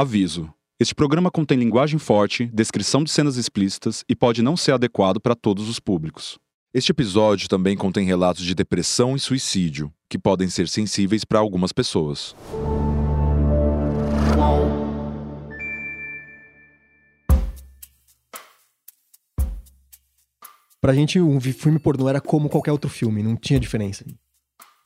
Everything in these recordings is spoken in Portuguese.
Aviso: este programa contém linguagem forte, descrição de cenas explícitas e pode não ser adequado para todos os públicos. Este episódio também contém relatos de depressão e suicídio, que podem ser sensíveis para algumas pessoas. Pra gente, um filme pornô era como qualquer outro filme, não tinha diferença.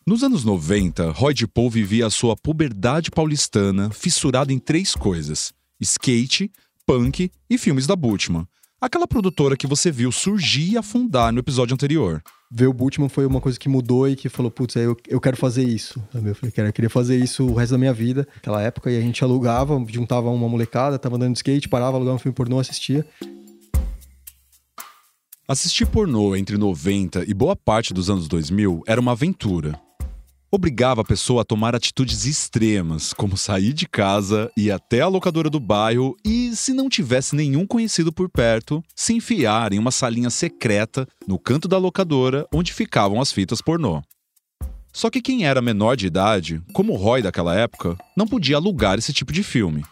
Nos anos 90, Roy de Paul vivia a sua puberdade paulistana fissurado em três coisas: skate, punk e filmes da Bultmann. Aquela produtora que você viu surgir e afundar no episódio anterior. Ver o Bultmann foi uma coisa que mudou e que falou, putz, eu, eu quero fazer isso. Sabe? Eu falei, eu queria fazer isso o resto da minha vida. Naquela época, e a gente alugava, juntava uma molecada, tava andando de skate, parava, alugava um filme pornô, assistia. Assistir pornô entre 90 e boa parte dos anos 2000 era uma aventura obrigava a pessoa a tomar atitudes extremas, como sair de casa, ir até a locadora do bairro e, se não tivesse nenhum conhecido por perto, se enfiar em uma salinha secreta no canto da locadora onde ficavam as fitas pornô. Só que quem era menor de idade, como o Roy daquela época, não podia alugar esse tipo de filme.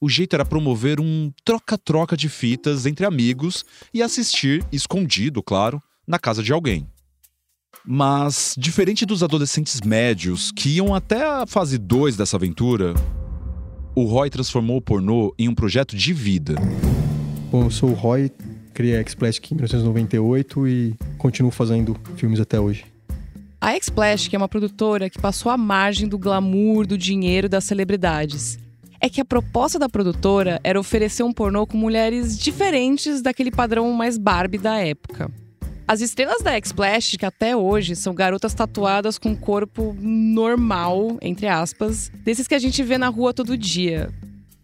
O jeito era promover um troca-troca de fitas entre amigos e assistir, escondido, claro, na casa de alguém. Mas, diferente dos adolescentes médios que iam até a fase 2 dessa aventura, o Roy transformou o pornô em um projeto de vida. Bom, eu sou o Roy, criei a X-Plastic em 1998 e continuo fazendo filmes até hoje. A X-Plastic é uma produtora que passou à margem do glamour, do dinheiro das celebridades. É que a proposta da produtora era oferecer um pornô com mulheres diferentes daquele padrão mais Barbie da época. As estrelas da X-Splash, que até hoje são garotas tatuadas com corpo normal, entre aspas, desses que a gente vê na rua todo dia.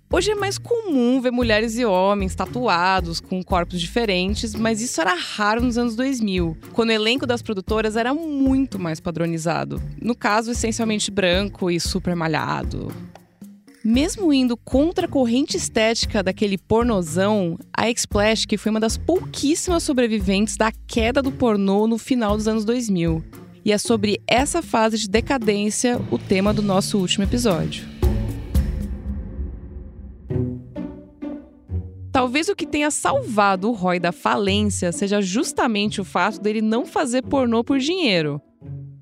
Hoje é mais comum ver mulheres e homens tatuados com corpos diferentes, mas isso era raro nos anos 2000, quando o elenco das produtoras era muito mais padronizado. No caso, essencialmente branco e super malhado. Mesmo indo contra a corrente estética daquele pornozão, a X-Splash foi uma das pouquíssimas sobreviventes da queda do pornô no final dos anos 2000. E é sobre essa fase de decadência o tema do nosso último episódio. Talvez o que tenha salvado o Roy da falência seja justamente o fato dele não fazer pornô por dinheiro.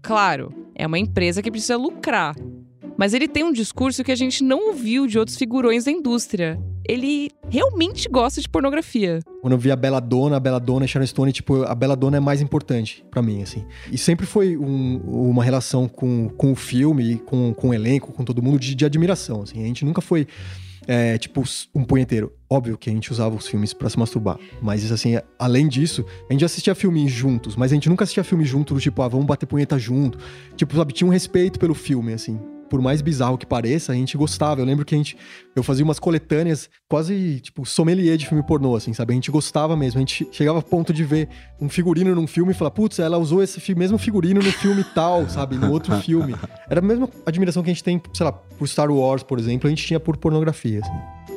Claro, é uma empresa que precisa lucrar, mas ele tem um discurso que a gente não ouviu de outros figurões da indústria. Ele realmente gosta de pornografia. Quando eu vi a Bela Dona, a Bela Dona e Sharon Stone, tipo, a Bela Dona é mais importante para mim, assim. E sempre foi um, uma relação com, com o filme, com, com o elenco, com todo mundo, de, de admiração, assim. A gente nunca foi, é, tipo, um punheteiro. Óbvio que a gente usava os filmes para se masturbar. Mas, assim, além disso, a gente assistia filmes juntos, mas a gente nunca assistia filme junto tipo, ah, vamos bater punheta junto. Tipo, sabe, tinha um respeito pelo filme, assim por mais bizarro que pareça, a gente gostava. Eu lembro que a gente. Eu fazia umas coletâneas quase, tipo, sommelier de filme pornô, assim, sabe? A gente gostava mesmo. A gente chegava a ponto de ver um figurino num filme e falar, putz, ela usou esse mesmo figurino no filme tal, sabe? No outro filme. Era a mesma admiração que a gente tem, sei lá, por Star Wars, por exemplo, a gente tinha por pornografia, assim.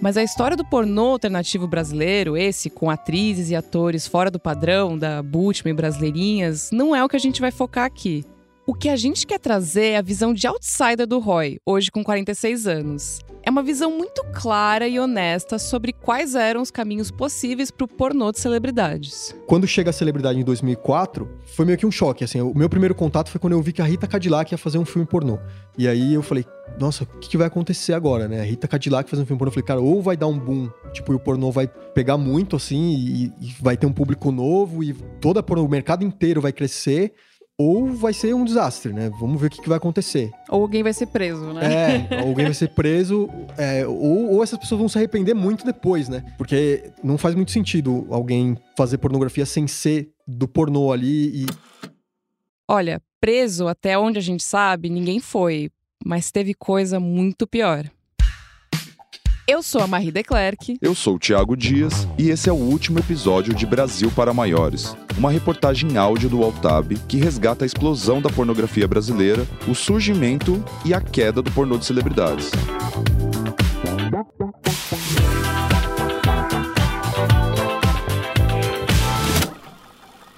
Mas a história do pornô alternativo brasileiro, esse com atrizes e atores fora do padrão da Bultmann e Brasileirinhas, não é o que a gente vai focar aqui. O que a gente quer trazer é a visão de outsider do Roy, hoje com 46 anos. É uma visão muito clara e honesta sobre quais eram os caminhos possíveis para o pornô de celebridades. Quando chega a celebridade em 2004, foi meio que um choque. Assim, o meu primeiro contato foi quando eu vi que a Rita Cadillac ia fazer um filme pornô. E aí eu falei, nossa, o que, vai acontecer agora, né? A Rita Cadillac fazendo um filme pornô. Eu falei, cara, ou vai dar um boom, tipo, o pornô vai pegar muito, assim, e, e vai ter um público novo, e todo o mercado inteiro vai crescer ou vai ser um desastre, né? Vamos ver o que, que vai acontecer. Ou alguém vai ser preso, né? É, alguém vai ser preso, é, ou, ou essas pessoas vão se arrepender muito depois, né? Porque não faz muito sentido alguém fazer pornografia sem ser do pornô ali e. Olha, preso, até onde a gente sabe, ninguém foi, mas teve coisa muito pior. Eu sou a Marie Declerc. Eu sou o Thiago Dias e esse é o último episódio de Brasil para Maiores, uma reportagem áudio do Altab que resgata a explosão da pornografia brasileira, o surgimento e a queda do pornô de celebridades.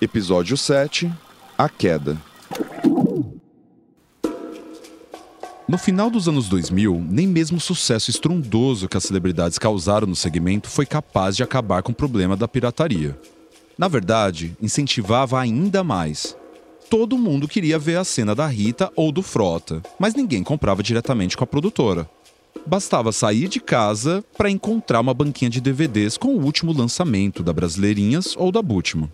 Episódio 7 A Queda No final dos anos 2000, nem mesmo o sucesso estrondoso que as celebridades causaram no segmento foi capaz de acabar com o problema da pirataria. Na verdade, incentivava ainda mais. Todo mundo queria ver a cena da Rita ou do Frota, mas ninguém comprava diretamente com a produtora. Bastava sair de casa para encontrar uma banquinha de DVDs com o último lançamento da Brasileirinhas ou da Butman.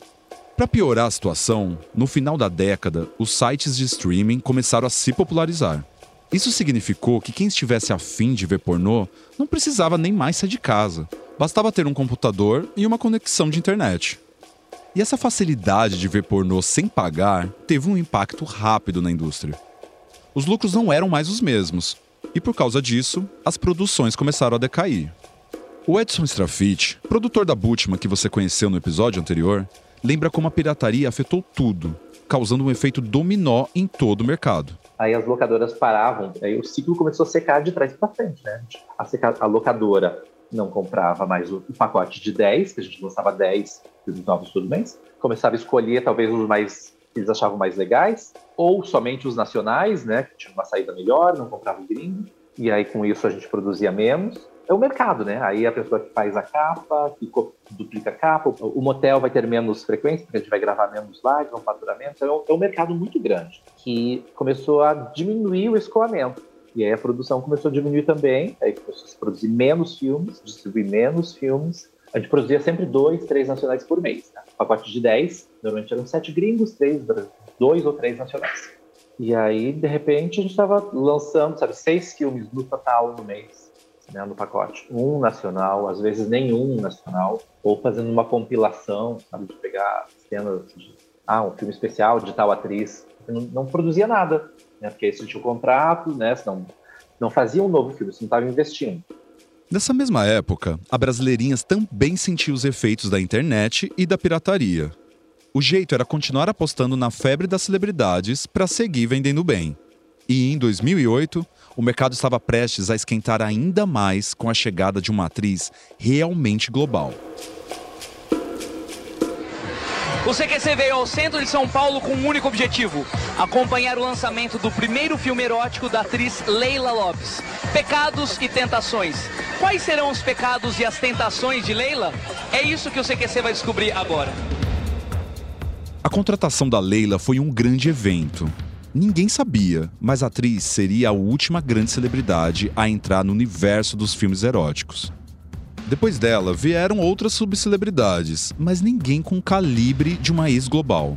Para piorar a situação, no final da década, os sites de streaming começaram a se popularizar. Isso significou que quem estivesse afim de ver pornô não precisava nem mais sair de casa. Bastava ter um computador e uma conexão de internet. E essa facilidade de ver pornô sem pagar teve um impacto rápido na indústria. Os lucros não eram mais os mesmos, e por causa disso, as produções começaram a decair. O Edson Strafit, produtor da Butman que você conheceu no episódio anterior, lembra como a pirataria afetou tudo, causando um efeito dominó em todo o mercado. Aí as locadoras paravam, aí o ciclo começou a secar de trás para frente, né? A, a, locadora não comprava mais o, o, pacote de 10, que a gente lançava 10 filmes novos todo mês, começava a escolher talvez os mais que eles achavam mais legais, ou somente os nacionais, né, que tinham uma saída melhor, não comprava o gringo, e aí com isso a gente produzia menos é o mercado, né? Aí a pessoa que faz a capa, que duplica a capa, o motel vai ter menos frequência, porque a gente vai gravar menos lives, um faturamento. Então, é um mercado muito grande, que começou a diminuir o escoamento. E aí a produção começou a diminuir também, aí começou a se produzir menos filmes, distribuir menos filmes. A gente produzia sempre dois, três nacionais por mês. Né? Pacote de dez, normalmente eram sete gringos, três, dois ou três nacionais. E aí, de repente, a gente estava lançando, sabe, seis filmes no total no mês né, no pacote. Um nacional, às vezes nenhum nacional, ou fazendo uma compilação, sabe, de pegar cenas de ah, um filme especial de tal atriz. Não, não produzia nada, né, porque isso tinha o contrato, né, senão não fazia um novo filme, você não estava investindo. Nessa mesma época, a Brasileirinhas também sentiu os efeitos da internet e da pirataria. O jeito era continuar apostando na febre das celebridades para seguir vendendo bem. E em 2008, o mercado estava prestes a esquentar ainda mais com a chegada de uma atriz realmente global. O CQC veio ao centro de São Paulo com um único objetivo: acompanhar o lançamento do primeiro filme erótico da atriz Leila Lopes. Pecados e tentações. Quais serão os pecados e as tentações de Leila? É isso que o CQC vai descobrir agora. A contratação da Leila foi um grande evento. Ninguém sabia, mas a atriz seria a última grande celebridade a entrar no universo dos filmes eróticos. Depois dela, vieram outras subcelebridades, mas ninguém com o calibre de uma ex-global.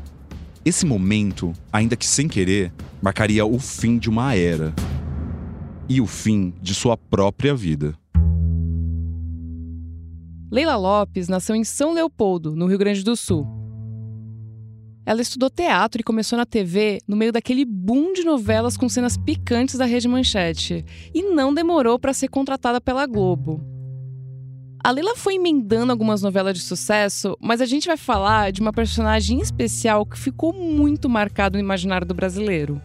Esse momento, ainda que sem querer, marcaria o fim de uma era. E o fim de sua própria vida. Leila Lopes nasceu em São Leopoldo, no Rio Grande do Sul, ela estudou teatro e começou na TV no meio daquele boom de novelas com cenas picantes da Rede Manchete, e não demorou para ser contratada pela Globo. A Leila foi emendando algumas novelas de sucesso, mas a gente vai falar de uma personagem especial que ficou muito marcado no imaginário do brasileiro.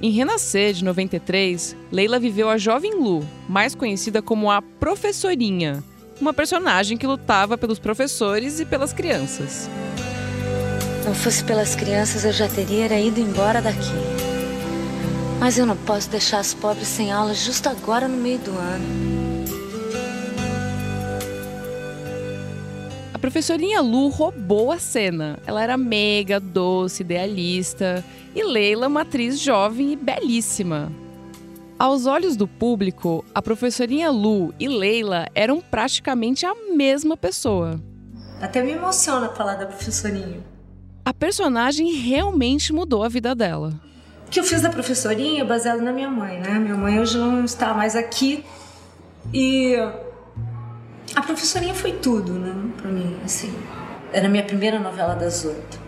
Em Renascer, de 93, Leila viveu a Jovem Lu, mais conhecida como a Professorinha, uma personagem que lutava pelos professores e pelas crianças. Não fosse pelas crianças, eu já teria ido embora daqui. Mas eu não posso deixar as pobres sem aula justo agora no meio do ano. A professorinha Lu roubou a cena. Ela era meiga, doce, idealista. E Leila, uma atriz jovem e belíssima. Aos olhos do público, a professorinha Lu e Leila eram praticamente a mesma pessoa. Até me emociona falar da professorinha a personagem realmente mudou a vida dela. O que eu fiz da professorinha é baseado na minha mãe, né? Minha mãe hoje não está mais aqui e a professorinha foi tudo, né, para mim, assim. Era a minha primeira novela das oito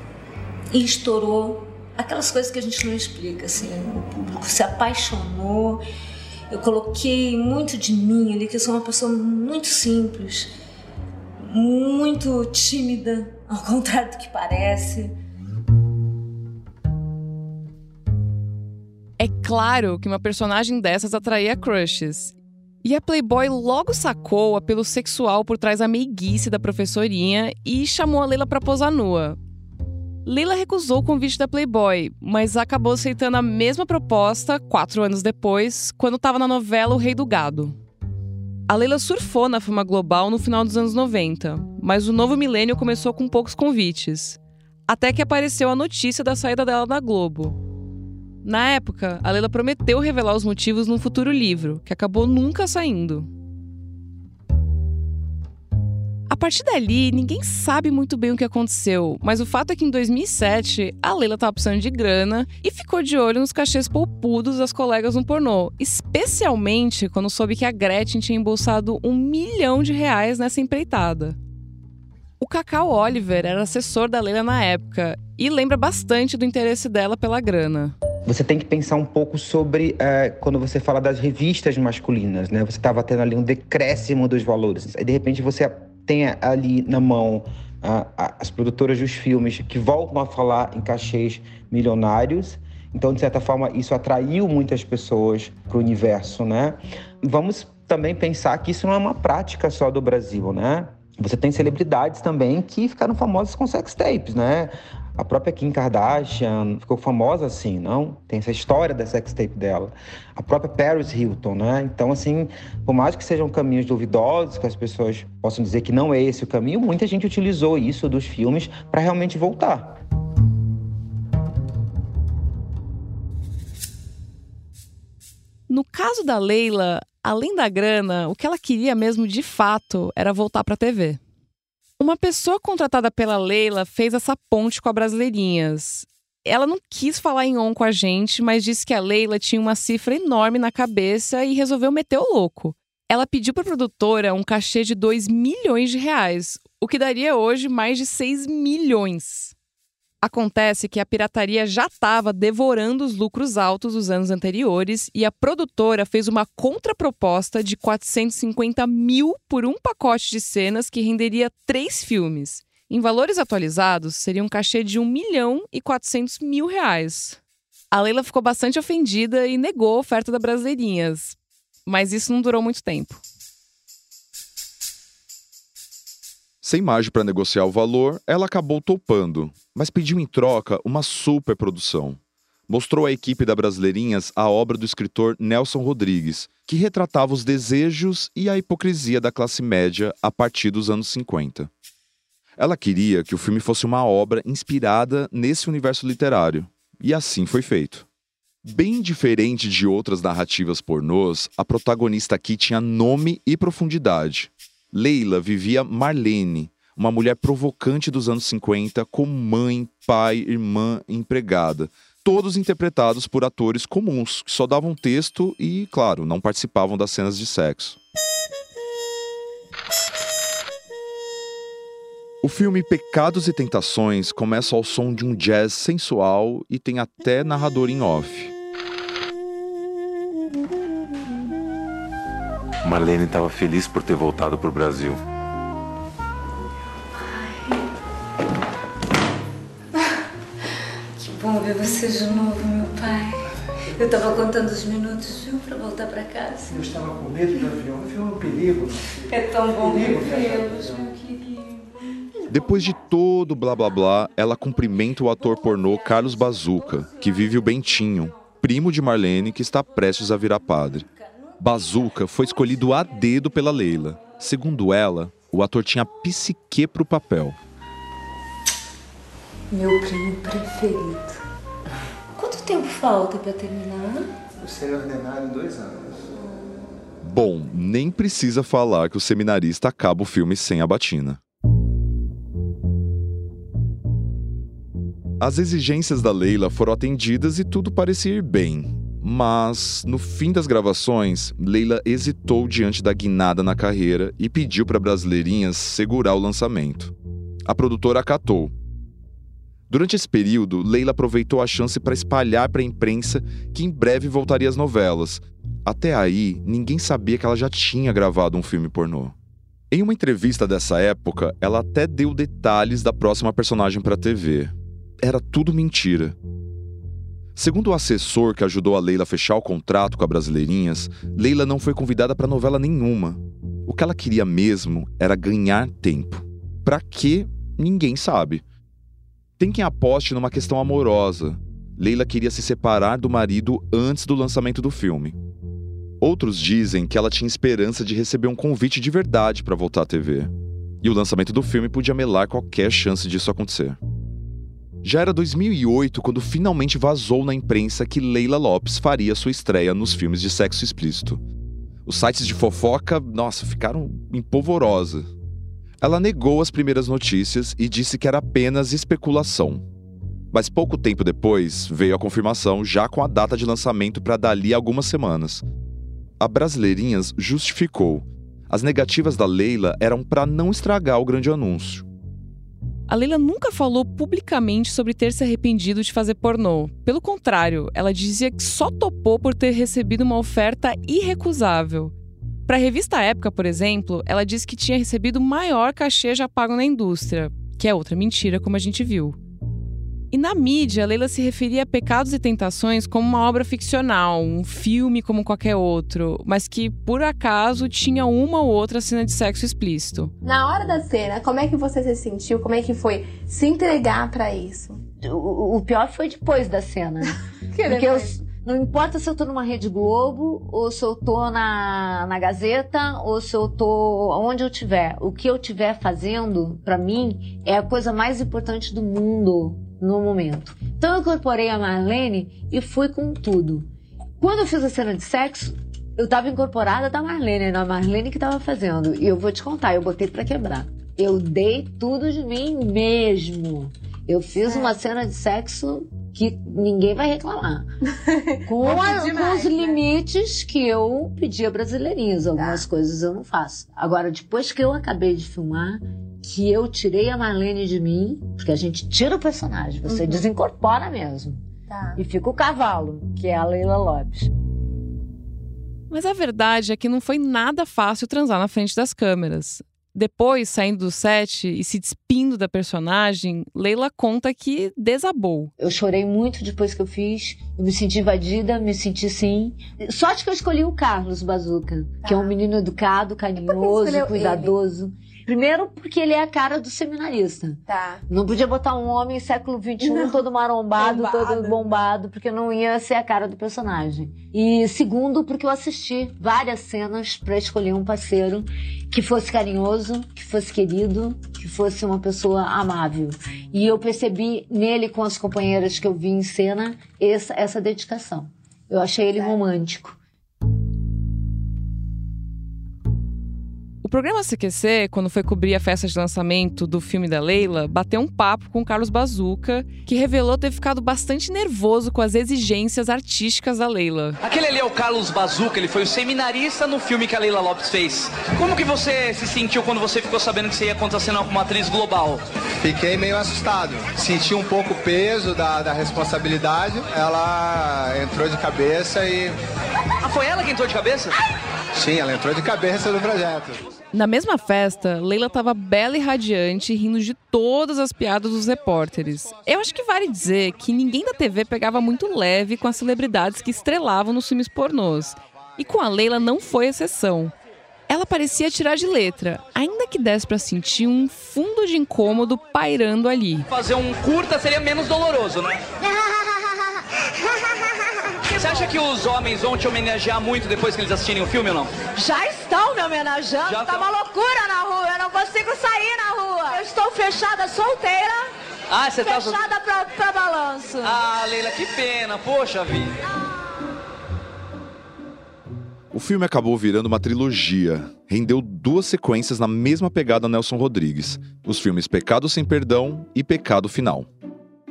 e estourou aquelas coisas que a gente não explica, assim. O público se apaixonou. Eu coloquei muito de mim ali, que eu sou uma pessoa muito simples, muito tímida, ao contrário do que parece. É claro que uma personagem dessas atraía crushes. E a Playboy logo sacou o apelo sexual por trás da meiguice da professorinha e chamou a Leila para posar nua. Leila recusou o convite da Playboy, mas acabou aceitando a mesma proposta quatro anos depois, quando estava na novela O Rei do Gado. A Leila surfou na fama global no final dos anos 90, mas o novo milênio começou com poucos convites. Até que apareceu a notícia da saída dela da Globo. Na época, a Leila prometeu revelar os motivos num futuro livro, que acabou nunca saindo. A partir dali, ninguém sabe muito bem o que aconteceu, mas o fato é que em 2007, a Leila estava precisando de grana e ficou de olho nos cachês poupudos das colegas no pornô, especialmente quando soube que a Gretchen tinha embolsado um milhão de reais nessa empreitada. O Cacau Oliver era assessor da Leila na época e lembra bastante do interesse dela pela grana você tem que pensar um pouco sobre é, quando você fala das revistas masculinas, né? Você estava tendo ali um decréscimo dos valores. Aí, de repente, você tem ali na mão as produtoras dos filmes que voltam a falar em cachês milionários. Então, de certa forma, isso atraiu muitas pessoas para o universo, né? Vamos também pensar que isso não é uma prática só do Brasil, né? Você tem celebridades também que ficaram famosas com sex tapes, né? A própria Kim Kardashian ficou famosa assim, não? Tem essa história da sextape dela. A própria Paris Hilton, né? Então, assim, por mais que sejam caminhos duvidosos, que as pessoas possam dizer que não é esse o caminho, muita gente utilizou isso dos filmes para realmente voltar. No caso da Leila, além da grana, o que ela queria mesmo de fato era voltar para a TV. Uma pessoa contratada pela Leila fez essa ponte com a Brasileirinhas. Ela não quis falar em on com a gente, mas disse que a Leila tinha uma cifra enorme na cabeça e resolveu meter o louco. Ela pediu para a produtora um cachê de 2 milhões de reais, o que daria hoje mais de 6 milhões. Acontece que a pirataria já estava devorando os lucros altos dos anos anteriores e a produtora fez uma contraproposta de 450 mil por um pacote de cenas que renderia três filmes. Em valores atualizados, seria um cachê de 1 milhão e 400 mil reais. A Leila ficou bastante ofendida e negou a oferta da Brasileirinhas. Mas isso não durou muito tempo. Sem margem para negociar o valor, ela acabou topando, mas pediu em troca uma superprodução. Mostrou à equipe da Brasileirinhas a obra do escritor Nelson Rodrigues, que retratava os desejos e a hipocrisia da classe média a partir dos anos 50. Ela queria que o filme fosse uma obra inspirada nesse universo literário, e assim foi feito. Bem diferente de outras narrativas pornôs, a protagonista aqui tinha nome e profundidade. Leila vivia Marlene, uma mulher provocante dos anos 50, com mãe, pai, irmã, empregada. Todos interpretados por atores comuns, que só davam texto e, claro, não participavam das cenas de sexo. O filme Pecados e Tentações começa ao som de um jazz sensual e tem até narrador em off. Marlene estava feliz por ter voltado para o Brasil. Que bom ver você de novo, meu pai. Eu estava contando os minutos, viu, para voltar para casa. Eu estava com medo do avião. O avião é um perigo. É tão bom revê-los, meu querido. Depois de todo blá blá blá, ela cumprimenta o ator pornô Carlos Bazuca, que vive o Bentinho, primo de Marlene, que está prestes a virar padre. Bazuca foi escolhido a dedo pela Leila. Segundo ela, o ator tinha psique para o papel. Meu primo preferido. Quanto tempo falta para terminar? Eu serei ordenado em dois anos. Bom, nem precisa falar que o seminarista acaba o filme sem a batina. As exigências da Leila foram atendidas e tudo parecia ir bem. Mas, no fim das gravações, Leila hesitou diante da guinada na carreira e pediu para Brasileirinhas segurar o lançamento. A produtora acatou. Durante esse período, Leila aproveitou a chance para espalhar para a imprensa que em breve voltaria às novelas. Até aí, ninguém sabia que ela já tinha gravado um filme pornô. Em uma entrevista dessa época, ela até deu detalhes da próxima personagem para a TV. Era tudo mentira. Segundo o assessor que ajudou a Leila a fechar o contrato com a Brasileirinhas, Leila não foi convidada para novela nenhuma. O que ela queria mesmo era ganhar tempo. Para quê? Ninguém sabe. Tem quem aposte numa questão amorosa. Leila queria se separar do marido antes do lançamento do filme. Outros dizem que ela tinha esperança de receber um convite de verdade para voltar à TV. E o lançamento do filme podia melar qualquer chance disso acontecer. Já era 2008 quando finalmente vazou na imprensa que Leila Lopes faria sua estreia nos filmes de sexo explícito. Os sites de fofoca, nossa, ficaram em polvorosa. Ela negou as primeiras notícias e disse que era apenas especulação. Mas pouco tempo depois veio a confirmação, já com a data de lançamento para dali algumas semanas. A Brasileirinhas justificou. As negativas da Leila eram para não estragar o grande anúncio. A Leila nunca falou publicamente sobre ter se arrependido de fazer pornô. Pelo contrário, ela dizia que só topou por ter recebido uma oferta irrecusável. Para a revista Época, por exemplo, ela disse que tinha recebido o maior cachê já pago na indústria, que é outra mentira, como a gente viu. E na mídia, Leila se referia a Pecados e Tentações como uma obra ficcional, um filme como qualquer outro, mas que, por acaso, tinha uma ou outra cena de sexo explícito. Na hora da cena, como é que você se sentiu? Como é que foi se entregar para isso? O, o, pior foi depois da cena. Porque eu, não importa se eu tô numa Rede Globo, ou se eu tô na, na Gazeta, ou se eu tô onde eu tiver. O que eu tiver fazendo, para mim, é a coisa mais importante do mundo no momento. Então eu incorporei a Marlene e fui com tudo. Quando eu fiz a cena de sexo, eu estava incorporada da Marlene, era a Marlene que estava fazendo. E eu vou te contar, eu botei para quebrar. Eu dei tudo de mim mesmo. Eu fiz é. uma cena de sexo que ninguém vai reclamar. Com, a, demais, com os né? limites que eu pedi a brasileirinhas. Algumas tá. coisas eu não faço. Agora, depois que eu acabei de filmar, que eu tirei a Marlene de mim, porque a gente tira o personagem, você uhum. desincorpora mesmo. Tá. E fica o cavalo, que é a Leila Lopes. Mas a verdade é que não foi nada fácil transar na frente das câmeras. Depois, saindo do set e se despindo da personagem, Leila conta que desabou. Eu chorei muito depois que eu fiz. Eu me senti invadida, me senti sim. Sorte que eu escolhi o Carlos Bazuca, tá. que é um menino educado, carinhoso, cuidadoso. Ele? Primeiro, porque ele é a cara do seminarista. Tá. Não podia botar um homem século XXI não. todo marombado, bombado. todo bombado, porque não ia ser a cara do personagem. E segundo, porque eu assisti várias cenas para escolher um parceiro que fosse carinhoso, que fosse querido, que fosse uma pessoa amável. E eu percebi nele, com as companheiras que eu vi em cena, essa, essa dedicação. Eu achei ele romântico. Programa CQC, quando foi cobrir a festa de lançamento do filme da Leila, bateu um papo com o Carlos Bazuca, que revelou ter ficado bastante nervoso com as exigências artísticas da Leila. Aquele ali é o Carlos Bazuca, ele foi o seminarista no filme que a Leila Lopes fez. Como que você se sentiu quando você ficou sabendo que você ia contracenar com uma atriz global? Fiquei meio assustado. Senti um pouco o peso da, da responsabilidade. Ela entrou de cabeça e. Ah, foi ela que entrou de cabeça? Sim, ela entrou de cabeça no projeto. Na mesma festa, Leila estava bela e radiante, rindo de todas as piadas dos repórteres. Eu acho que vale dizer que ninguém da TV pegava muito leve com as celebridades que estrelavam nos filmes pornôs. E com a Leila não foi exceção. Ela parecia tirar de letra, ainda que desse para sentir um fundo de incômodo pairando ali. Fazer um curta seria menos doloroso, né? Você acha que os homens vão te homenagear muito depois que eles assistirem o filme ou não? Já estão me homenageando. Já tá, tá uma loucura na rua. Eu não consigo sair na rua. Eu estou fechada, solteira. Ah, você fechada tá... Fechada pra, pra balanço. Ah, Leila, que pena. Poxa vida. O filme acabou virando uma trilogia. Rendeu duas sequências na mesma pegada Nelson Rodrigues: os filmes Pecado Sem Perdão e Pecado Final.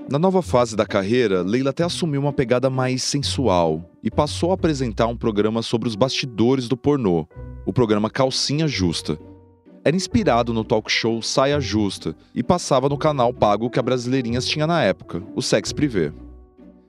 Na nova fase da carreira, Leila até assumiu uma pegada mais sensual e passou a apresentar um programa sobre os bastidores do pornô, o programa Calcinha Justa. Era inspirado no talk show Saia Justa e passava no canal pago que a Brasileirinhas tinha na época, o Sex Privé.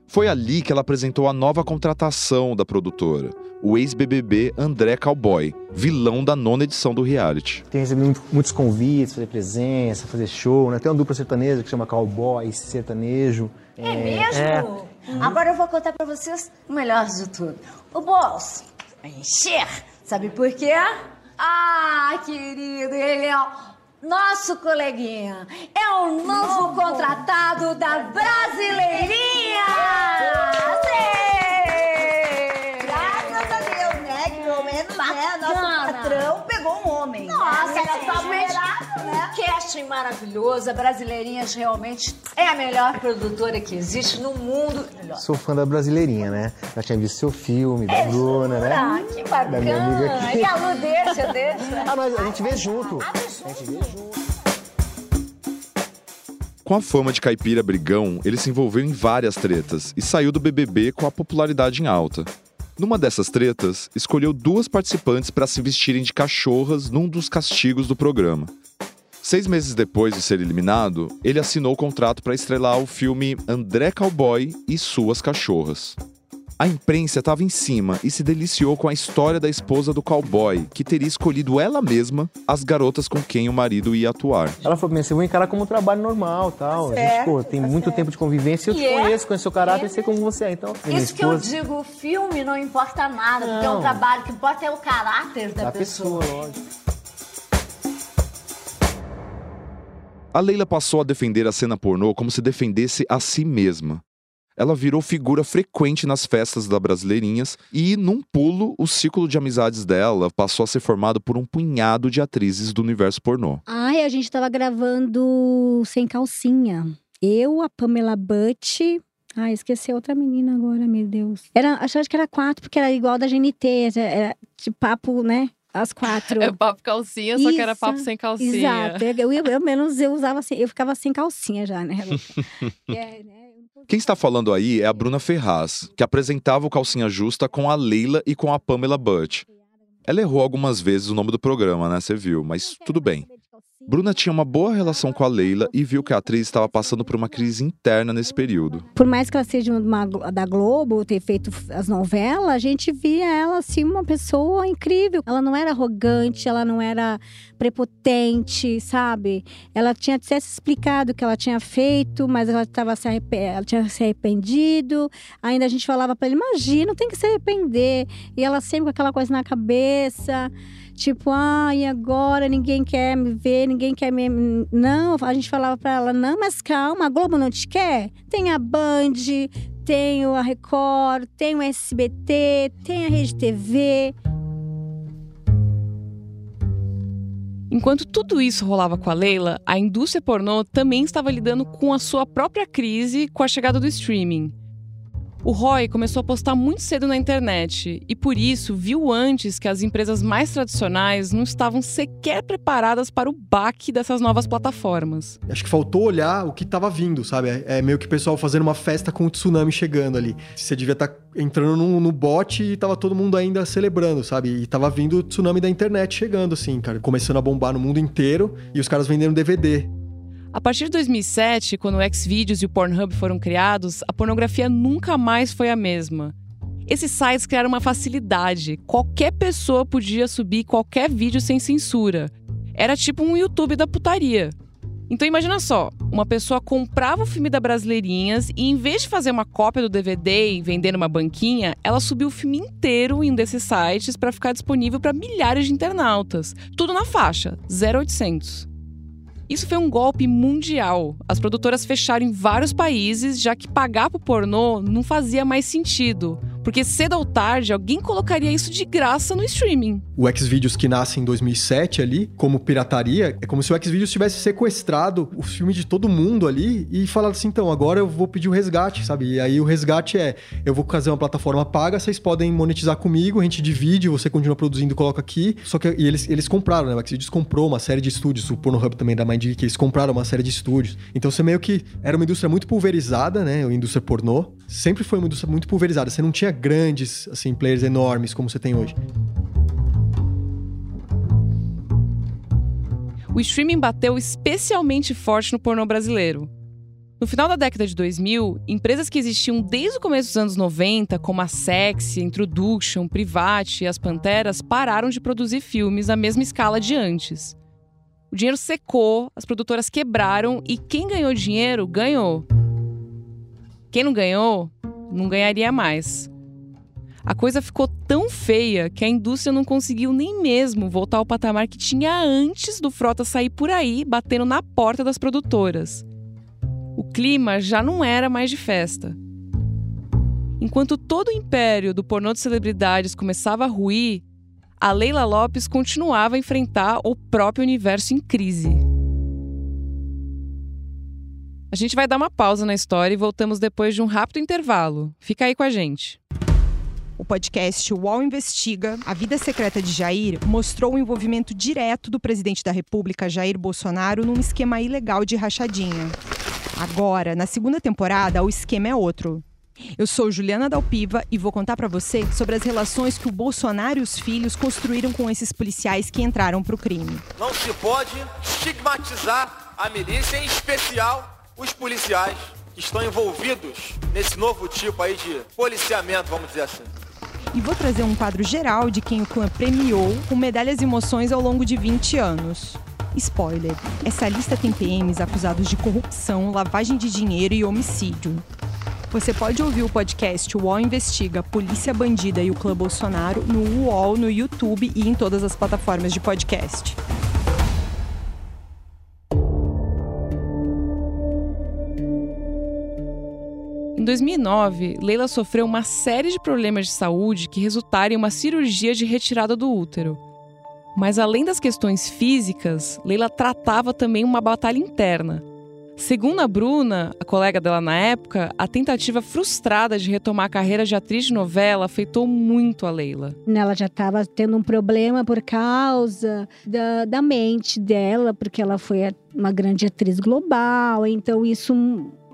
Foi ali que ela apresentou a nova contratação da produtora, o ex-BBB André Cowboy, vilão da nona edição do reality. Tem recebido muitos convites, fazer presença, fazer show, né? Tem uma dupla sertaneja que chama Cowboy Sertanejo. É, é mesmo? É. Agora eu vou contar para vocês o melhor de tudo. O bolso vai encher. Sabe por quê? Ah, querido, ele é Nosso coleguinha é o novo contratado da Brasileirinha! Graças a Deus, né? Que pelo menos né, nosso patrão pegou um homem. Nossa, né? era realmente né? casting maravilhoso. A Brasileirinhas realmente é a melhor produtora que existe no mundo. Melhor. Sou fã da Brasileirinha, né? Já tinha visto seu filme, da Bruna, né? Ah, que Da minha amiga bacana. aqui. E a Lu deixa, deixa. Ah, nós, a gente vê junto. A gente vê junto. Com a fama de caipira brigão, ele se envolveu em várias tretas e saiu do BBB com a popularidade em alta. Numa dessas tretas, escolheu duas participantes para se vestirem de cachorras num dos castigos do programa. Seis meses depois de ser eliminado, ele assinou o contrato para estrelar o filme André Cowboy e Suas Cachorras. A imprensa estava em cima e se deliciou com a história da esposa do cowboy, que teria escolhido ela mesma as garotas com quem o marido ia atuar. Ela falou você vai encarar como um trabalho normal tal. A gente, Certo, pô, tem muito tempo de convivência. Eu te E é. conheço, conheço seu caráter, sei como você é. Então, Isso que eu digo, o filme não importa nada, porque é um Não. trabalho que importa é o caráter da, da pessoa, lógico. A Leila passou a defender a cena pornô como se defendesse a si mesma. Ela virou figura frequente nas festas da Brasileirinhas e, num pulo, o ciclo de amizades dela passou a ser formado por um punhado de atrizes do universo pornô. Ai, a gente tava gravando sem calcinha. Eu, a Pamela Butt. Ah, esqueci outra menina agora, meu Deus. Era, acho que era quatro, porque era igual da GNT. Era, era de papo, né? As quatro. É papo calcinha, só que era papo sem calcinha. Exato. Eu, eu, eu menos eu usava assim, eu ficava sem calcinha já, né? É, né? Quem está falando aí é a Bruna Ferraz, que apresentava o Calcinha Justa com a Leila e com a Pamela Butt. Ela errou algumas vezes o nome do programa, né? Você viu, mas tudo bem. Bruna tinha uma boa relação com a Leila e viu que a atriz estava passando por uma crise interna nesse período. Por mais que ela seja uma, da Globo, ter feito as novelas, a gente via ela assim uma pessoa incrível. Ela não era arrogante, ela não era prepotente, sabe? Ela tinha até se explicado o que ela tinha feito, mas ela, tava se ela tinha se arrependido. Ainda a gente falava pra ele: imagina, tem que se arrepender. E ela sempre com aquela coisa na cabeça. Tipo, ah, e agora ninguém quer me ver, ninguém quer me. Não, a gente falava pra ela, não, mas calma, a Globo não te quer? Tem a Band, tem a Record, tem o SBT, tem a Rede TV. Enquanto tudo isso rolava com a Leila, a indústria pornô também estava lidando com a sua própria crise com a chegada do streaming. O Roy começou a postar muito cedo na internet e, por isso, viu antes que as empresas mais tradicionais não estavam sequer preparadas para o baque dessas novas plataformas. Acho que faltou olhar o que tava vindo, sabe? É, é meio que o pessoal fazendo uma festa com o tsunami chegando ali. Você devia estar entrando no, no bote e tava todo mundo ainda celebrando, sabe? E tava vindo o tsunami da internet chegando, assim, cara. Começando a bombar no mundo inteiro e os caras vendendo DVD. A partir de 2007, quando o Xvideos e o Pornhub foram criados, a pornografia nunca mais foi a mesma. Esses sites criaram uma facilidade. Qualquer pessoa podia subir qualquer vídeo sem censura. Era tipo um YouTube da putaria. Então imagina só, uma pessoa comprava o filme da Brasileirinhas e em vez de fazer uma cópia do DVD e vender numa banquinha, ela subiu o filme inteiro em um desses sites para ficar disponível para milhares de internautas. Tudo na faixa, 0800. Isso foi um golpe mundial. As produtoras fecharam em vários países, já que pagar pro pornô não fazia mais sentido. Porque cedo ou tarde alguém colocaria isso de graça no streaming. O Xvideos que nasce em 2007 ali, como pirataria, é como se o Xvideos tivesse sequestrado o filme de todo mundo ali e falado assim, então, agora eu vou pedir o resgate, sabe? E aí o resgate é, eu vou fazer uma plataforma paga, vocês podem monetizar comigo, a gente divide, você continua produzindo coloca aqui. Só que eles, eles compraram, né? O Xvideos comprou uma série de estúdios, o Pornhub também da que eles compraram uma série de estúdios. Então você meio que era uma indústria muito pulverizada, né? A indústria pornô. Sempre foi uma indústria muito pulverizada. Você não tinha grandes, assim, players enormes como você tem hoje. O streaming bateu especialmente forte no pornô brasileiro. No final da década de 2000, empresas que existiam desde o começo dos anos 90, como a Sexy, Introduction, Private e as Panteras, pararam de produzir filmes na mesma escala de antes. O dinheiro secou, as produtoras quebraram e quem ganhou dinheiro, ganhou. Quem não ganhou, não ganharia mais. A coisa ficou tão feia que a indústria não conseguiu nem mesmo voltar ao patamar que tinha antes do Frota sair por aí batendo na porta das produtoras. O clima já não era mais de festa. Enquanto todo o império do pornô de celebridades começava a ruir, a Leila Lopes continuava a enfrentar o próprio universo em crise. A gente vai dar uma pausa na história e voltamos depois de um rápido intervalo. Fica aí com a gente. O podcast UOL Investiga, A Vida Secreta de Jair, mostrou o envolvimento direto do presidente da República, Jair Bolsonaro, num esquema ilegal de rachadinha. Agora, na segunda temporada, o esquema é outro. Eu sou Juliana Dalpiva e vou contar para você sobre as relações que o Bolsonaro e os filhos construíram com esses policiais que entraram pro crime. Não se pode estigmatizar a milícia, em especial os policiais que estão envolvidos nesse novo tipo aí de policiamento, vamos dizer assim. E vou trazer um quadro geral de quem o clã premiou com medalhas e emoções ao longo de 20 anos. Spoiler: essa lista tem PMs acusados de corrupção, lavagem de dinheiro e homicídio. Você pode ouvir o podcast UOL Investiga Polícia Bandida e o Clã Bolsonaro no UOL, no YouTube e em todas as plataformas de podcast. Em 2009, Leila sofreu uma série de problemas de saúde que resultaram em uma cirurgia de retirada do útero. Mas além das questões físicas, Leila tratava também uma batalha interna. Segundo a Bruna, a colega dela na época, a tentativa frustrada de retomar a carreira de atriz de novela afetou muito a Leila. Ela já estava tendo um problema por causa da, da mente dela, porque ela foi uma grande atriz global, então isso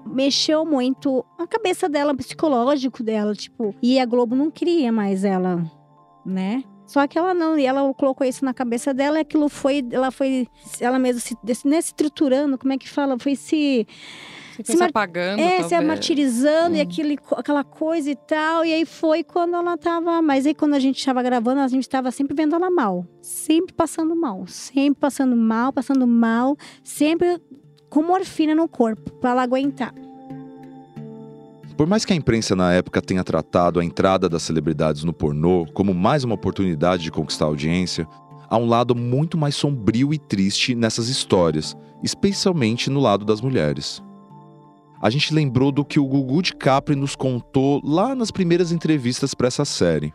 mexeu muito a cabeça dela, o psicológico dela, tipo, e a Globo não queria mais ela, né? Só que ela não, e ela colocou isso na cabeça dela e aquilo foi, ela foi, ela mesma se, né, se estruturando, como é que fala? Foi se. Se, se apagando. É, talvez. se martirizando hum. e aquele, aquela coisa e tal. E aí foi quando ela tava. Mas aí quando a gente tava gravando, a gente tava sempre vendo ela mal. Sempre passando mal. Sempre passando mal, passando mal. Sempre com morfina no corpo, pra ela aguentar. Por mais que a imprensa na época tenha tratado a entrada das celebridades no pornô como mais uma oportunidade de conquistar audiência, há um lado muito mais sombrio e triste nessas histórias, especialmente no lado das mulheres. A gente lembrou do que o Gugu de Capri nos contou lá nas primeiras entrevistas para essa série.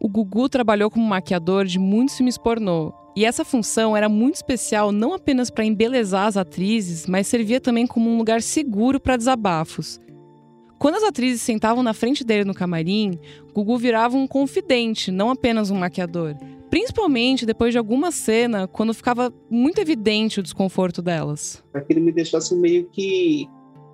O Gugu trabalhou como maquiador de muitos filmes pornô, e essa função era muito especial não apenas para embelezar as atrizes, mas servia também como um lugar seguro para desabafos. Quando as atrizes sentavam na frente dele no camarim, Gugu virava um confidente, não apenas um maquiador. Principalmente depois de alguma cena, quando ficava muito evidente o desconforto delas. Aquilo me deixou assim meio que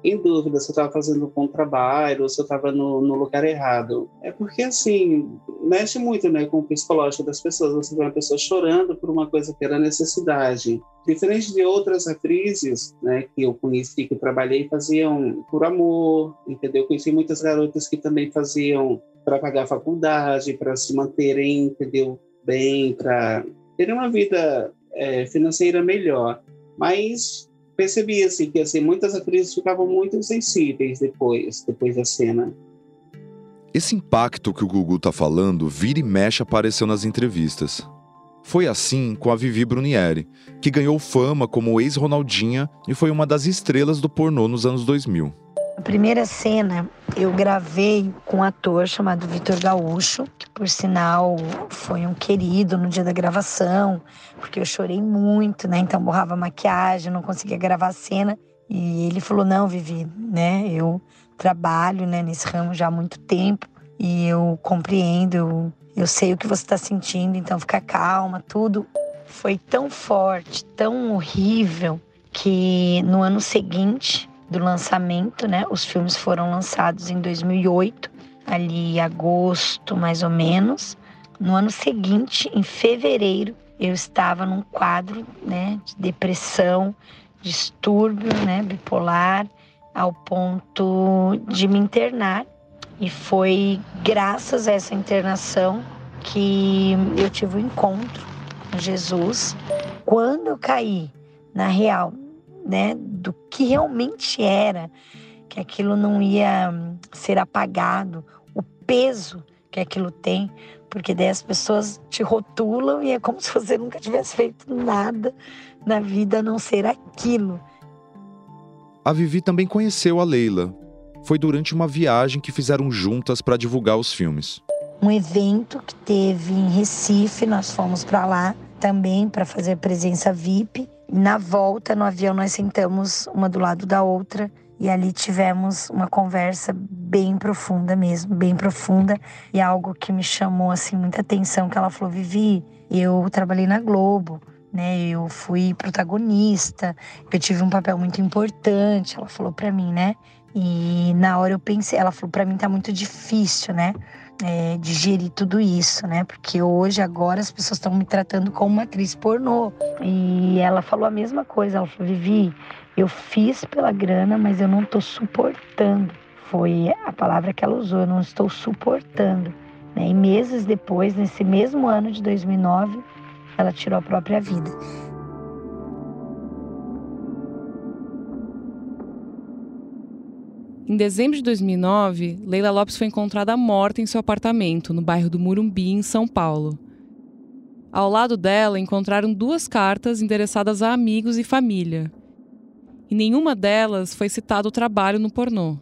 em dúvida se eu estava fazendo bom trabalho ou se eu estava no, no, lugar errado. É porque, assim, mexe muito né, com o psicológico das pessoas. Você vê uma pessoa chorando por uma coisa que era necessidade. Diferente de outras atrizes né, que eu conheci, que trabalhei, faziam por amor, entendeu? Eu conheci muitas garotas que também faziam para pagar a faculdade, para se manterem, entendeu? Bem, para terem uma vida é, financeira melhor. Mas percebi assim que assim muitas atrizes ficavam muito sensíveis depois depois da cena. Esse impacto que o Gugu tá falando vira e mexe apareceu nas entrevistas. Foi assim com a Vivi Brunieri que ganhou fama como ex-Ronaldinha e foi uma das estrelas do pornô nos anos 2000 a primeira cena eu gravei com um ator chamado Vitor Gaúcho, que por sinal foi um querido no dia da gravação, porque eu chorei muito, né? Então borrava maquiagem, não conseguia gravar a cena. E ele falou: "Não, Vivi, né? Eu trabalho, né, nesse ramo já há muito tempo e eu compreendo, eu, eu sei o que você está sentindo, então fica calma, tudo". Foi tão forte, tão horrível que no ano seguinte do lançamento, né? Os filmes foram lançados em 2008, ali agosto mais ou menos. No ano seguinte, em fevereiro, eu estava num quadro, né, de depressão, distúrbio, né, bipolar, ao ponto de me internar. E foi graças a essa internação que eu tive o um encontro com Jesus. Quando eu caí na real né, do que realmente era, que aquilo não ia hum, ser apagado, o peso que aquilo tem, porque daí as pessoas te rotulam e é como se você nunca tivesse feito nada na vida a não ser aquilo. A Vivi também conheceu a Leila. Foi durante uma viagem que fizeram juntas para divulgar os filmes. Um evento que teve em Recife, nós fomos para lá também para fazer presença VIP. Na volta no avião nós sentamos uma do lado da outra e ali tivemos uma conversa bem profunda mesmo, bem profunda e algo que me chamou assim muita atenção que ela falou: "Vivi, eu trabalhei na Globo, né? Eu fui protagonista, eu tive um papel muito importante". Ela falou para mim, né? E na hora eu pensei, ela falou para mim tá muito difícil, né? É, digerir tudo isso, né? Porque hoje, agora, as pessoas estão me tratando como uma atriz pornô. E ela falou a mesma coisa. Ela falou: Vivi, eu fiz pela grana, mas eu não tô suportando. Foi a palavra que ela usou, eu não estou suportando. Né? E meses depois, nesse mesmo ano de 2009, ela tirou a própria vida. Em dezembro de 2009, Leila Lopes foi encontrada morta em seu apartamento, no bairro do Murumbi, em São Paulo. Ao lado dela, encontraram duas cartas endereçadas a amigos e família. Em nenhuma delas foi citado o trabalho no pornô.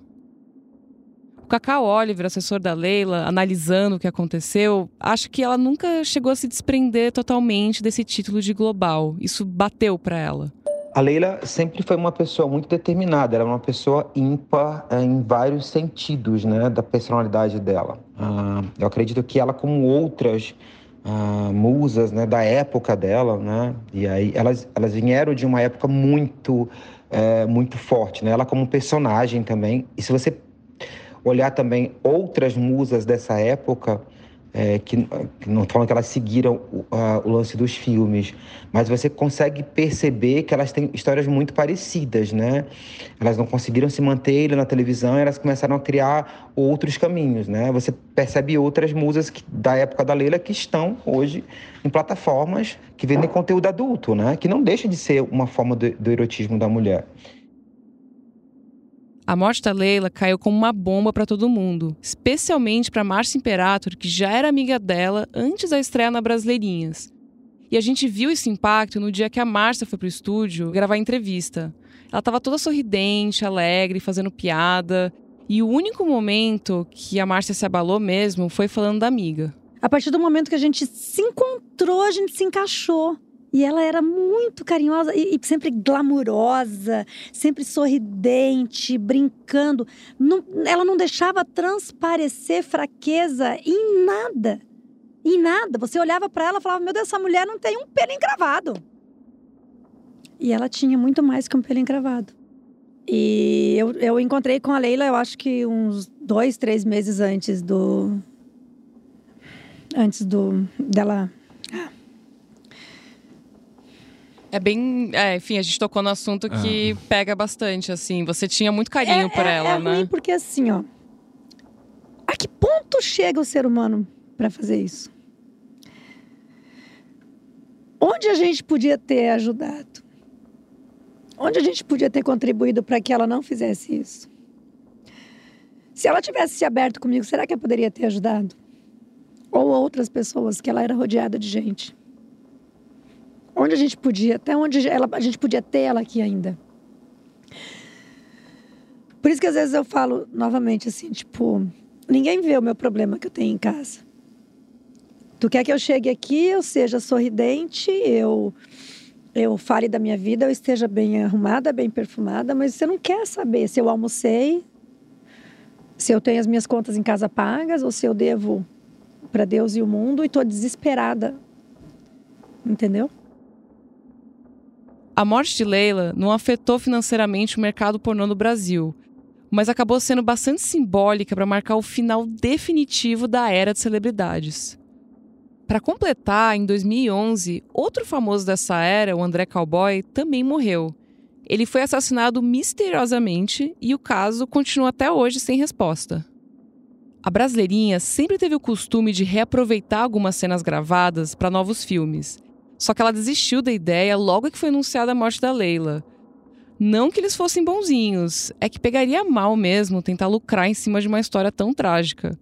O Cacau Oliver, assessor da Leila, analisando o que aconteceu, acha que ela nunca chegou a se desprender totalmente desse título de global. Isso bateu para ela. A Leila sempre foi uma pessoa muito determinada, ela é uma pessoa ímpar eh, em vários sentidos né, da personalidade dela. Uh, eu acredito que ela, como outras uh, musas né, da época dela, né, e aí elas, elas vieram de uma época muito, é, muito forte, né, ela como personagem também. E se você olhar também outras musas dessa época, é, que, não falando que elas seguiram o, a, o, lance dos filmes, mas você consegue perceber que elas têm histórias muito parecidas, né? Elas não conseguiram se manter na televisão, elas começaram a criar outros caminhos, né? Você percebe outras musas que, da época da Leila que estão hoje em plataformas que vendem conteúdo adulto, né? Que não deixa de ser uma forma do, do erotismo da mulher. A morte da Leila caiu como uma bomba para todo mundo, especialmente para Márcia Imperator, que já era amiga dela antes da estreia na Brasileirinhas. E a gente viu esse impacto no dia que a Márcia foi pro estúdio gravar a entrevista. Ela estava toda sorridente, alegre, fazendo piada. E o único momento que a Márcia se abalou mesmo foi falando da amiga. A partir do momento que a gente se encontrou, a gente se encaixou. E ela era muito carinhosa e, e sempre glamurosa, sempre sorridente, brincando. Não, ela não deixava transparecer fraqueza em nada. Em nada. Você olhava para ela e falava: Meu Deus, essa mulher não tem um pelo encravado. E ela tinha muito mais que um pelo encravado. E eu, eu encontrei com a Leila, eu acho que uns dois, três meses antes do. Antes do dela É bem. É, enfim, a gente tocou no assunto que ah. pega bastante, assim. Você tinha muito carinho é, por é, ela, é né? Ruim porque assim, ó. A que ponto chega o ser humano para fazer isso? Onde a gente podia ter ajudado? Onde a gente podia ter contribuído para que ela não fizesse isso? Se ela tivesse se aberto comigo, será que eu poderia ter ajudado? Ou outras pessoas, que ela era rodeada de gente onde a gente podia, até onde ela, a gente podia ter ela aqui ainda. Por isso que às vezes eu falo novamente assim, tipo, ninguém vê o meu problema que eu tenho em casa. Tu quer que eu chegue aqui, eu seja sorridente, eu eu fale da minha vida, eu esteja bem arrumada, bem perfumada, mas você não quer saber se eu almocei, se eu tenho as minhas contas em casa pagas ou se eu devo para Deus e o mundo e estou desesperada. Entendeu? A morte de Leila não afetou financeiramente o mercado pornô no Brasil, mas acabou sendo bastante simbólica para marcar o final definitivo da era de celebridades. Para completar, em 2011, outro famoso dessa era, o André Cowboy, também morreu. Ele foi assassinado misteriosamente e o caso continua até hoje sem resposta. A Brasileirinha sempre teve o costume de reaproveitar algumas cenas gravadas para novos filmes, só que ela desistiu da ideia logo que foi anunciada a morte da Leila. Não que eles fossem bonzinhos, é que pegaria mal mesmo tentar lucrar em cima de uma história tão trágica.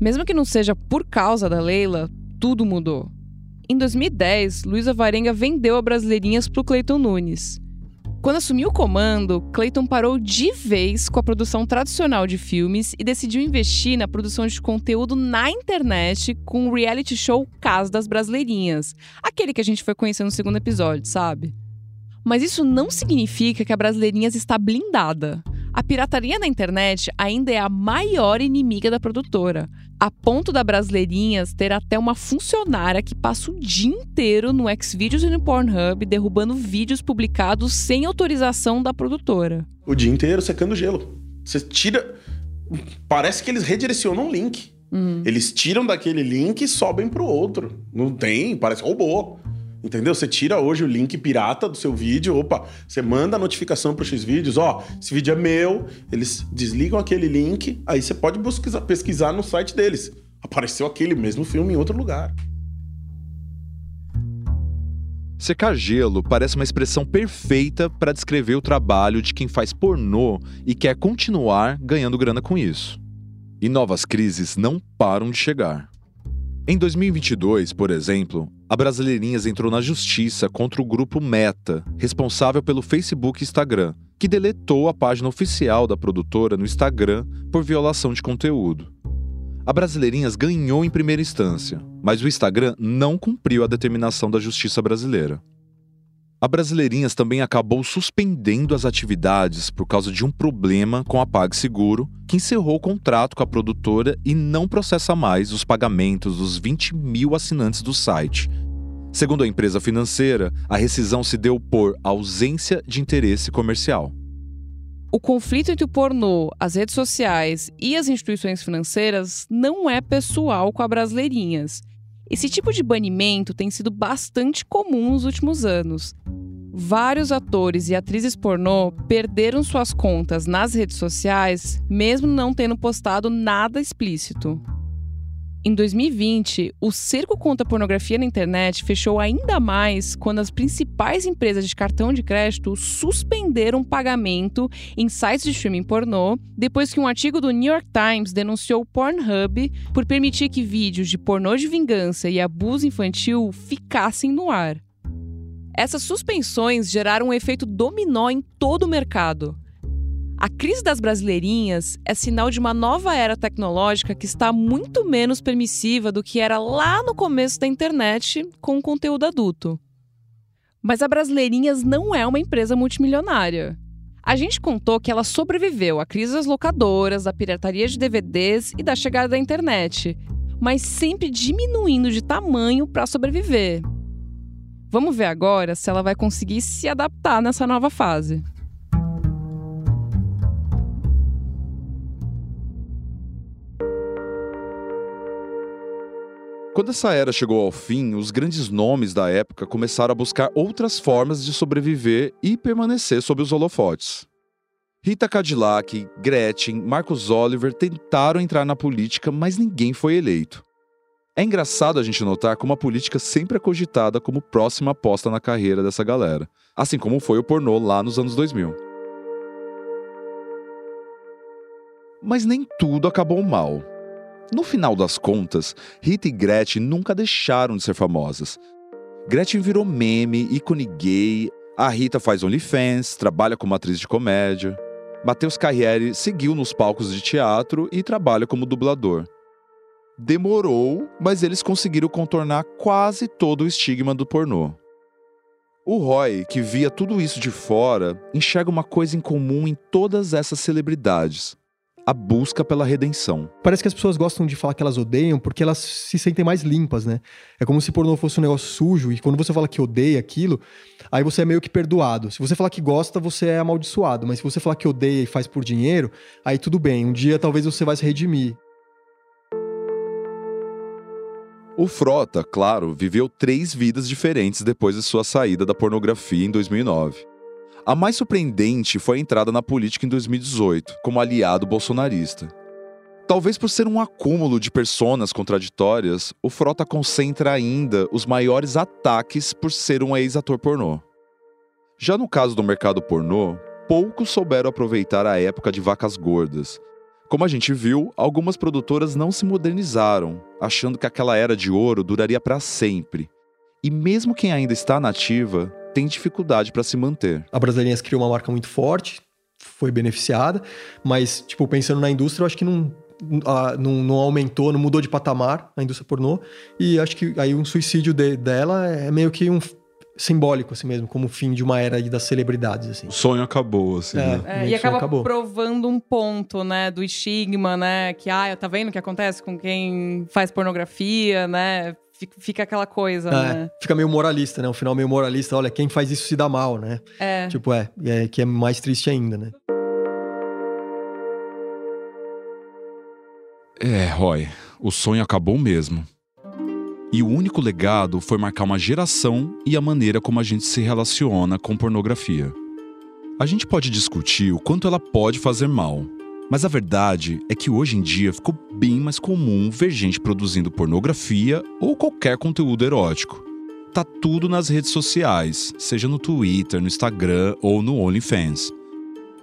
Mesmo que não seja por causa da Leila, tudo mudou. Em 2010, Luísa Varenga vendeu a Brasileirinhas para o Cleiton Nunes. Quando assumiu o comando, Clayton parou de vez com a produção tradicional de filmes e decidiu investir na produção de conteúdo na internet com o reality show Casa das Brasileirinhas, aquele que a gente foi conhecer no segundo episódio, sabe? Mas isso não significa que a Brasileirinhas está blindada. A pirataria na internet ainda é a maior inimiga da produtora, a ponto da Brasileirinhas ter até uma funcionária que passa o dia inteiro no Xvideos e no Pornhub derrubando vídeos publicados sem autorização da produtora. O dia inteiro secando gelo. Você tira. Parece que eles redirecionam o link. Uhum. Eles tiram daquele link e sobem pro outro. Não tem, parece robô. Entendeu? Você tira hoje o link pirata do seu vídeo, opa, você manda a notificação pro Xvideos, ó, esse vídeo é meu, eles desligam aquele link, aí você pode pesquisar, pesquisar no site deles. Apareceu aquele mesmo filme em outro lugar. Secar gelo parece uma expressão perfeita para descrever o trabalho de quem faz pornô e quer continuar ganhando grana com isso. E novas crises não param de chegar. Em 2022, por exemplo, a Brasileirinhas entrou na justiça contra o grupo Meta, responsável pelo Facebook e Instagram, que deletou a página oficial da produtora no Instagram por violação de conteúdo. A Brasileirinhas ganhou em primeira instância, mas o Instagram não cumpriu a determinação da justiça brasileira. A Brasileirinhas também acabou suspendendo as atividades por causa de um problema com a PagSeguro, que encerrou o contrato com a produtora e não processa mais os pagamentos dos 20 mil assinantes do site. Segundo a empresa financeira, a rescisão se deu por ausência de interesse comercial. O conflito entre o pornô, as redes sociais e as instituições financeiras não é pessoal com a Brasileirinhas. Esse tipo de banimento tem sido bastante comum nos últimos anos. Vários atores e atrizes pornô perderam suas contas nas redes sociais, mesmo não tendo postado nada explícito. Em 2020, o cerco contra a pornografia na internet fechou ainda mais quando as principais empresas de cartão de crédito suspenderam pagamento em sites de streaming pornô depois que um artigo do New York Times denunciou o Pornhub por permitir que vídeos de pornô de vingança e abuso infantil ficassem no ar. Essas suspensões geraram um efeito dominó em todo o mercado. A crise das brasileirinhas é sinal de uma nova era tecnológica que está muito menos permissiva do que era lá no começo da internet com conteúdo adulto. Mas a Brasileirinhas não é uma empresa multimilionária. A gente contou que ela sobreviveu à crise das locadoras, da pirataria de DVDs e da chegada da internet, mas sempre diminuindo de tamanho para sobreviver. Vamos ver agora se ela vai conseguir se adaptar nessa nova fase. Quando essa era chegou ao fim, os grandes nomes da época começaram a buscar outras formas de sobreviver e permanecer sob os holofotes. Rita Cadillac, Gretchen, Marcos Oliver tentaram entrar na política, mas ninguém foi eleito. É engraçado a gente notar como a política sempre é cogitada como próxima aposta na carreira dessa galera, assim como foi o pornô lá nos anos 2000. Mas nem tudo acabou mal. No final das contas, Rita e Gretchen nunca deixaram de ser famosas. Gretchen virou meme, ícone gay, a Rita faz OnlyFans, trabalha como atriz de comédia. Matheus Carriere seguiu nos palcos de teatro e trabalha como dublador. Demorou, mas eles conseguiram contornar quase todo o estigma do pornô. O Roy, que via tudo isso de fora, enxerga uma coisa em comum em todas essas celebridades: a busca pela redenção. Parece que as pessoas gostam de falar que elas odeiam porque elas se sentem mais limpas, né? É como se pornô fosse um negócio sujo e quando você fala que odeia aquilo, aí você é meio que perdoado. Se você falar que gosta, você é amaldiçoado, mas se você falar que odeia e faz por dinheiro, aí tudo bem. Um dia talvez você vai se redimir. O Frota, claro, viveu três vidas diferentes depois de sua saída da pornografia em 2009. A mais surpreendente foi a entrada na política em 2018, como aliado bolsonarista. Talvez por ser um acúmulo de personas contraditórias, o Frota concentra ainda os maiores ataques por ser um ex-ator pornô. Já no caso do mercado pornô, poucos souberam aproveitar a época de vacas gordas, Como a gente viu, algumas produtoras não se modernizaram, achando que aquela era de ouro duraria para sempre. E mesmo quem ainda está nativa tem dificuldade para se manter. A Brasileirinhas criou uma marca muito forte, foi beneficiada, mas, tipo, pensando na indústria, eu acho que não, a- não, não aumentou, não mudou de patamar a indústria pornô. E acho que aí um suicídio de- dela é meio que um simbólico, assim mesmo, como o fim de uma era aí das celebridades, assim. O sonho acabou, assim. É. né? É, e acaba acabou. provando um ponto, né, do estigma, né, que, ah, tá vendo o que acontece com quem faz pornografia, né, Fica- aquela coisa, É, né. fica meio moralista, né? Um final meio moralista. Olha, quem faz isso se dá mal, né? É. Tipo, é, e é que é mais triste ainda, né? É, Roy, o sonho acabou mesmo. E o único legado foi marcar uma geração e a maneira como a gente se relaciona com pornografia. A gente pode discutir o quanto ela pode fazer mal, mas a verdade é que hoje em dia ficou bem mais comum ver gente produzindo pornografia ou qualquer conteúdo erótico. Tá tudo nas redes sociais, seja no Twitter, no Instagram ou no OnlyFans.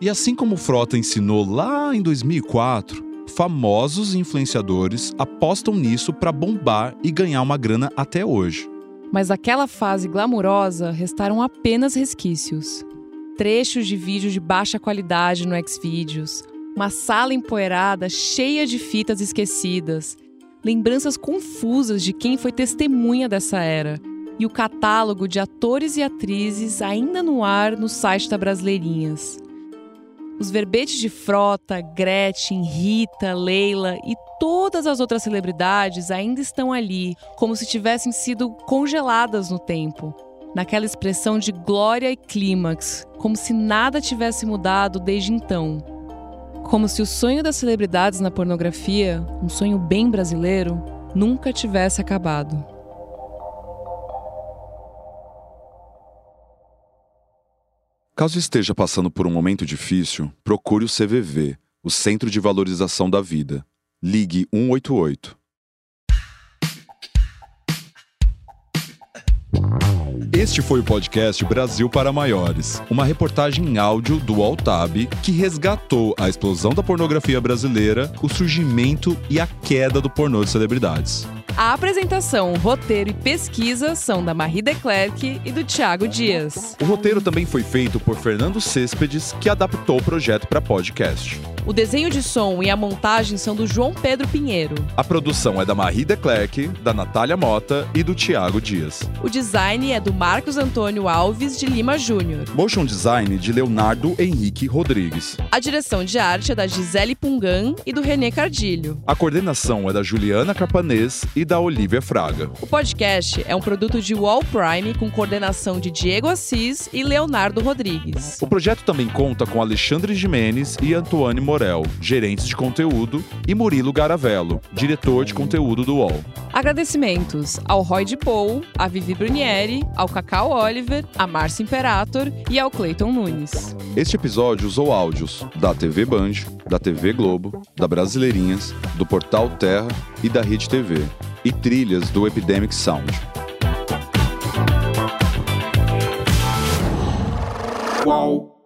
E assim como Frota ensinou lá em 2004, famosos influenciadores apostam nisso para bombar e ganhar uma grana até hoje. Mas daquela fase glamurosa restaram apenas resquícios. Trechos de vídeo de baixa qualidade no Xvideos, uma sala empoeirada cheia de fitas esquecidas, lembranças confusas de quem foi testemunha dessa era e o catálogo de atores e atrizes ainda no ar no site da Brasileirinhas. Os verbetes de Frota, Gretchen, Rita, Leila e todas as outras celebridades ainda estão ali, como se tivessem sido congeladas no tempo, naquela expressão de glória e clímax, como se nada tivesse mudado desde então. Como se o sonho das celebridades na pornografia, um sonho bem brasileiro, nunca tivesse acabado. Caso esteja passando por um momento difícil, procure o CVV, o Centro de Valorização da Vida. Ligue 188. Este foi o podcast Brasil para Maiores, uma reportagem em áudio do Altab que resgatou a explosão da pornografia brasileira, o surgimento e a queda do pornô de celebridades. A apresentação, roteiro e pesquisa são da Marie Declerc e do Thiago Dias. O roteiro também foi feito por Fernando Céspedes, que adaptou o projeto para podcast. O desenho de som e a montagem são do João Pedro Pinheiro. A produção é da Marie Declerc, da Natália Mota e do Thiago Dias. O design é do Marcos Antônio Alves de Lima Júnior. Motion design de Leonardo Henrique Rodrigues. A direção de arte é da Gisele Pungan e do Renê Cardilho. A coordenação é da Juliana Carpanês e da Olivia Fraga. O podcast é um produto de Wall Prime com coordenação de Diego Assis e Leonardo Rodrigues. O projeto também conta com Alexandre Jimenez e Antoine Morel, gerentes de conteúdo, e Murilo Garavello, diretor de conteúdo do UOL. Agradecimentos ao Roy de Paul, a Vivi Brunieri, ao Cacau Oliver, a Márcia Imperator e ao Clayton Nunes. Este episódio usou áudios da TV Band, da TV Globo, da Brasileirinhas, do Portal Terra e da Rede TV, e trilhas do Epidemic Sound. Qual?